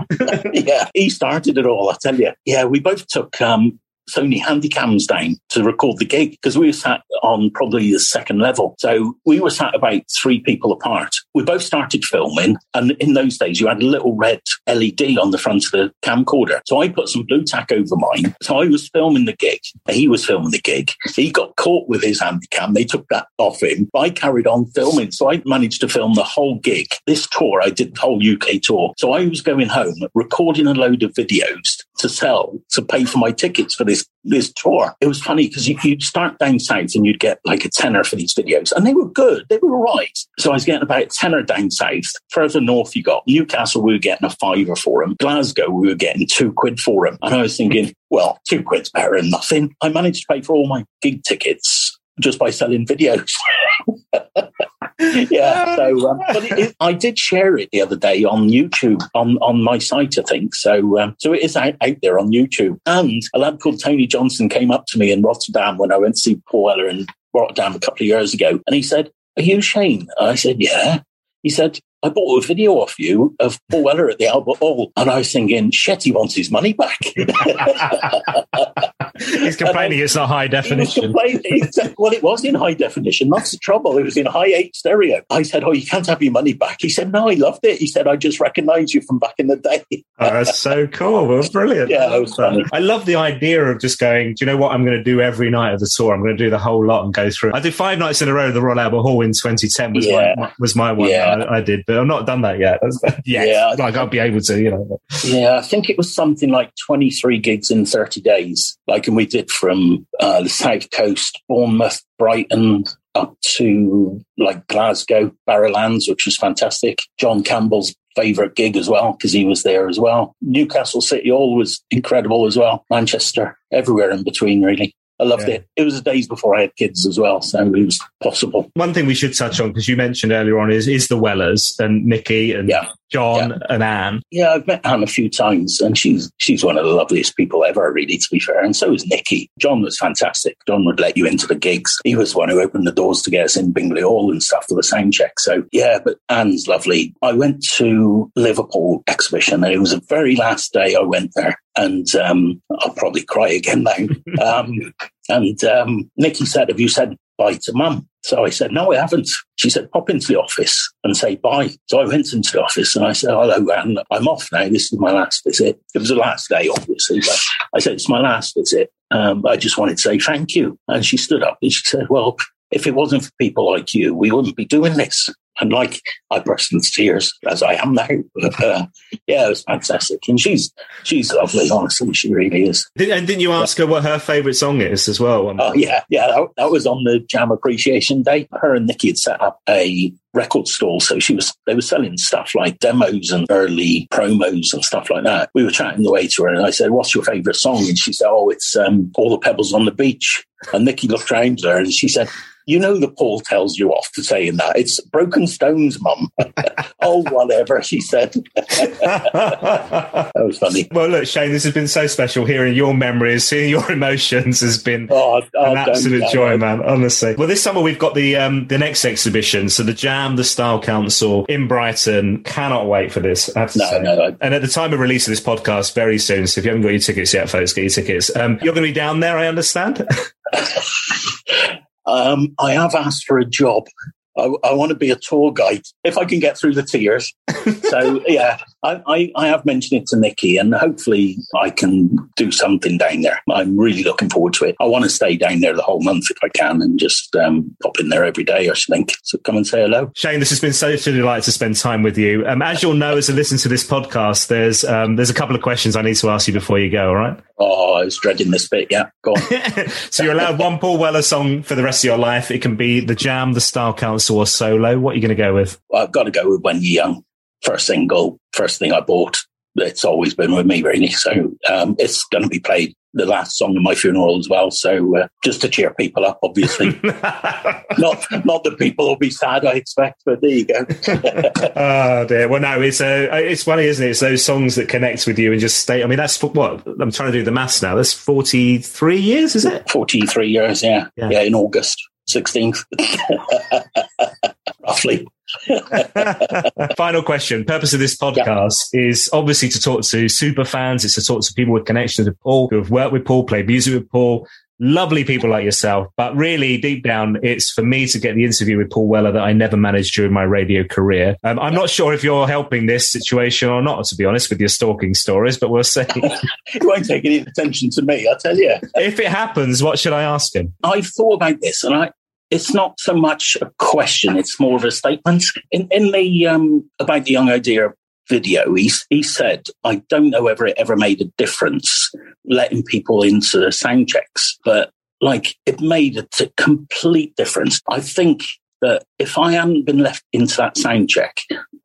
yeah, he started it all. I tell you. Yeah, we both took um, Sony handycams down to record the gig because we were sat on probably the second level. So we were sat about three people apart. We both started filming, and in those days you had a little red LED on the front of the camcorder. So I put some Blu-Tack over mine. So I was filming the gig. He was filming the gig. He got caught with his handycam. They took that off him. I carried on filming. So I managed to film the whole gig. This tour, I did the whole UK tour. So I was going home, recording a load of videos to sell to pay for my tickets for this this tour. It was funny because you, you'd start down south and you'd get like a tenner for these videos, and they were good. They were right. So I was getting about a tenner down south. Further north, you got Newcastle. We were getting a fiver for them. Glasgow, we were getting two quid for them. And I was thinking, well, two quid's better than nothing. I managed to pay for all my gig tickets just by selling videos. yeah. So, um, but it, it, I did share it the other day on YouTube on, on my site, I think. So, um, so it is out, out there on YouTube. And a lad called Tony Johnson came up to me in Rotterdam when I went to see Paul Weller in Rotterdam a couple of years ago, and he said, "Are you Shane?" I said, "Yeah." He said, I bought a video off you of Paul Weller at the Albert Hall. And I was thinking, shit, he wants his money back. He's complaining it's not high definition. complaining. He said, well, it was in high definition. That's the trouble. It was in Hi8 stereo. I said, oh, you can't have your money back. He said, no, I loved it. He said, I just recognised you from back in the day. Oh, that's so cool. Well, brilliant. Yeah, that was funny. I love the idea of just going, do you know what I'm going to do every night of the tour? I'm going to do the whole lot and go through. I did five nights in a row at the Royal Albert Hall in 2010 was, Yeah. my, was my one Yeah. I, I did, but I've not done that yet. Yet. Yeah. Like I'll be able to, you know. Yeah, I think it was something like 23 gigs in 30 days. Like, and we did from uh, the South Coast, Bournemouth, Brighton, up to like Glasgow, Barrowlands, which was fantastic. John Campbell's favourite gig as well, because he was there as well. Newcastle City Hall was incredible as well. Manchester, everywhere in between, really. I loved Yeah. it. It was the days before I had kids as well, so it was possible. One thing we should touch on, because you mentioned earlier on, is, is the Wellers and Nicky and Yeah. John and Anne. Yeah, I've met Anne a few times, and she's she's one of the loveliest people ever, really, to be fair. And so is Nicky. John was fantastic. John would let you into the gigs. He was the one who opened the doors to get us in Bingley Hall and stuff for the sound check. So yeah, but Anne's lovely. I went to Liverpool exhibition, and it was the very last day I went there. And um, I'll probably cry again now. um, and um, Nicky said, "Have you said bye to Mum?" So I said, no, I haven't. She said, pop into the office and say bye. So I went into the office and I said, hello, Anne, I'm off now. This is my last visit. It was the last day, obviously, but I said, it's my last visit. Um, I just wanted to say thank you. And she stood up and she said, well, if it wasn't for people like you, we wouldn't be doing this. And like I burst into tears as I am now. But, uh, yeah, it was fantastic. And she's she's lovely, honestly. She really is. And didn't you ask her what her favourite song is as well? Oh yeah, yeah. That, that was on the Jam Appreciation Day. Her and Nicky had set up a record stall. So she was, they were selling stuff like demos and early promos and stuff like that. We were chatting the way to her and I said, what's your favorite song? And she said, oh, it's um, All the Pebbles on the Beach. And Nicky looked around at her and she said, you know the Paul tells you off for saying that. It's broken stones, mum. oh, whatever, she said. that was funny. Well, look, Shane, this has been so special. Hearing your memories, seeing your emotions has been oh, oh, an absolute joy, man. Honestly. Well, this summer we've got the um, the next exhibition. So the Jam, the Style Council in Brighton. Cannot wait for this. I have to no, say. No, no. And at the time of release of this podcast, very soon. So if you haven't got your tickets yet, folks, get your tickets. Um, you're going to be down there, I understand. Um, I have asked for a job. I, I, want to be a tour guide if I can get through the tears. so yeah, I, I, I, have mentioned it to Nicky, and hopefully I can do something down there. I'm really looking forward to it. I want to stay down there the whole month if I can, and just um, pop in there every day or something. So come and say hello. Shane, this has been such a delight to spend time with you. Um, as you'll know, as you listen to this podcast, there's um, there's a couple of questions I need to ask you before you go. All right. Oh, I was dreading this bit. Yeah, go on. so you're allowed one Paul Weller song for the rest of your life. It can be the Jam, the Style Council, or solo. What are you going to go with? Well, I've got to go with When You're Young. First single, first thing I bought. It's always been with me, really. So um, it's going to be played the last song of my funeral as well. So uh, just to cheer people up, obviously. not not that people will be sad, I expect, but there you go. oh dear. Well, no, it's uh, it's funny, isn't it? It's those songs that connect with you and just stay. I mean, that's what I'm trying to do the maths now. That's 43 years, is it? 43 years, yeah. Yeah, yeah in August 16th, roughly. Final question. Purpose of this podcast yeah. is obviously to talk to super fans. It's to talk to people with connections to Paul, who have worked with Paul, played music with Paul, lovely people like yourself. But really, deep down, it's for me to get the interview with Paul Weller that I never managed during my radio career. Um, I'm not sure if you're helping this situation or not, to be honest, with your stalking stories, but we'll see. it won't take any attention to me, I tell you. if it happens, what should I ask him? I've thought about this and I, it's not so much a question; it's more of a statement. In, in the um, about the young idea video, he he said, "I don't know whether it ever made a difference letting people into the sound checks, but like it made a t- complete difference. I think." That if I hadn't been left into that sound check,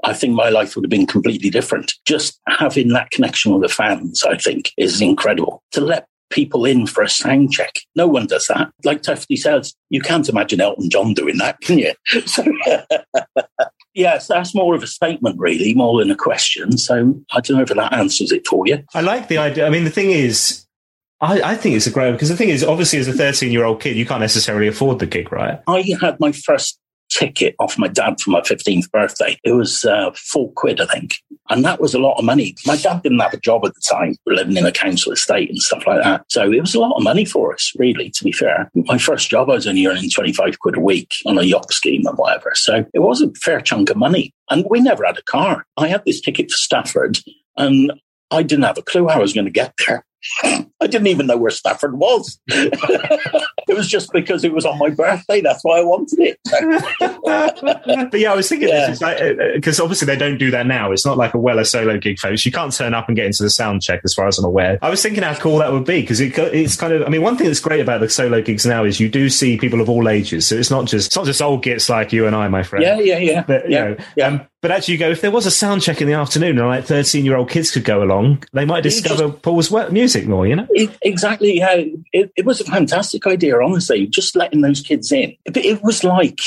I think my life would have been completely different. Just having that connection with the fans, I think, is incredible. To let people in for a sound check. No one does that. Like Tufty says, you can't imagine Elton John doing that, can you? Yes, that's more of a statement, really, more than a question. So I don't know if that answers it for you. I like the idea. I mean, the thing is, I, I think it's a great because the thing is, obviously, as a 13 year old kid, you can't necessarily afford the gig, right? I had my first ticket off my dad for my 15th birthday. It was uh, four quid, I think. And that was a lot of money. My dad didn't have a job at the time. Living in a council estate and stuff like that. So it was a lot of money for us, really, to be fair. My first job, I was only earning 25 quid a week on a yacht scheme and whatever. So it was a fair chunk of money. And we never had a car. I had this ticket for Stafford and I didn't have a clue how I was going to get there. I didn't even know where Stafford was. it was just because it was on my birthday. That's why I wanted it. but yeah, I was thinking because yeah. like, uh, obviously they don't do that now. It's not like a Weller solo gig, folks. You can't turn up and get into the sound check, as far as I'm aware. I was thinking how cool that would be because it, it's kind of. I mean, one thing that's great about the solo gigs now is you do see people of all ages. So it's not just it's not just old gits like you and I, my friend. Yeah, yeah, yeah. But, yeah, know, yeah. Um, but actually, you go if there was a sound check in the afternoon and like 13 year old kids could go along, they might discover just, Paul's music more, you know? It, exactly. Yeah. It, it, was a fantastic idea, honestly, just letting those kids in. It, it was like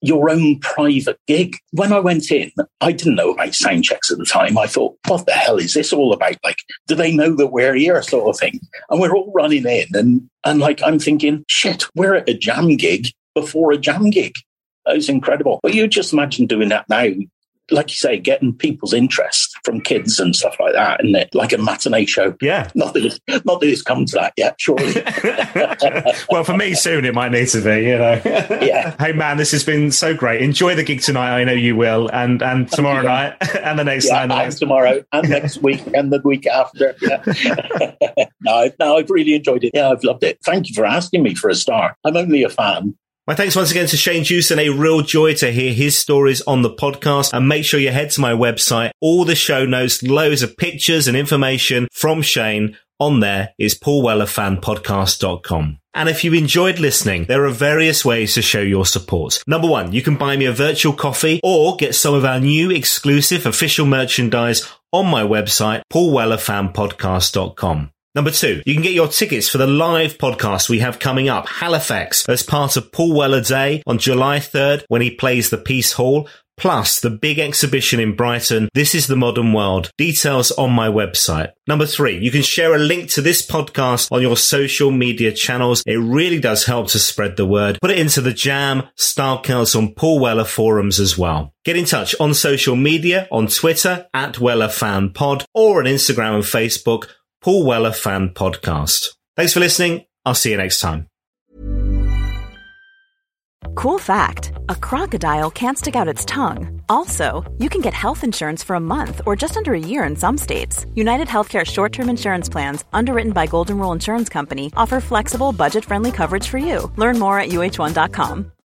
your own private gig. When I went in, I didn't know about sound checks at the time. I thought, what the hell is this all about? Like, do they know that we're here, sort of thing? And we're all running in, and and like I'm thinking, shit, we're at a jam gig before a jam gig. That was incredible. But you just imagine doing that now like you say, getting people's interest from kids and stuff like that, and it like a matinee show. Yeah, not that it's, not that it's come to that yet, surely. well, for me, soon it might need to be. You know. yeah. Hey man, this has been so great. Enjoy the gig tonight. I know you will, and and tomorrow night, and the next yeah, night, and tomorrow, and next week, and the week after. Yeah. no, no, I've really enjoyed it. Yeah, I've loved it. Thank you for asking me for a star. I'm only a fan My thanks once again to Shane Jewson. A real joy to hear his stories on the podcast. And make sure you head to my website. All the show notes, loads of pictures and information from Shane on there is paulwellerfanpodcast.com. And if you enjoyed listening, there are various ways to show your support. Number one, you can buy me a virtual coffee or get some of our new exclusive official merchandise on my website, paulwellerfanpodcast.com. Number two, you can get your tickets for the live podcast we have coming up, Halifax, as part of Paul Weller Day on July 3rd when he plays the Piece Hall. Plus, the big exhibition in Brighton, This is the Modern World. Details on my website. Number three, you can share a link to this podcast on your social media channels. It really does help to spread the word. Put it into the Jam, Style Council, and Paul Weller forums as well. Get in touch on social media, on Twitter, at Weller Fan Pod, or on Instagram and Facebook, Paul Weller Fan Podcast. Thanks for listening. I'll see you next time. Cool fact a crocodile can't stick out its tongue. Also, you can get health insurance for a month or just under a year in some states. United Healthcare short term insurance plans, underwritten by Golden Rule Insurance Company, offer flexible, budget friendly coverage for you. Learn more at uh1.com.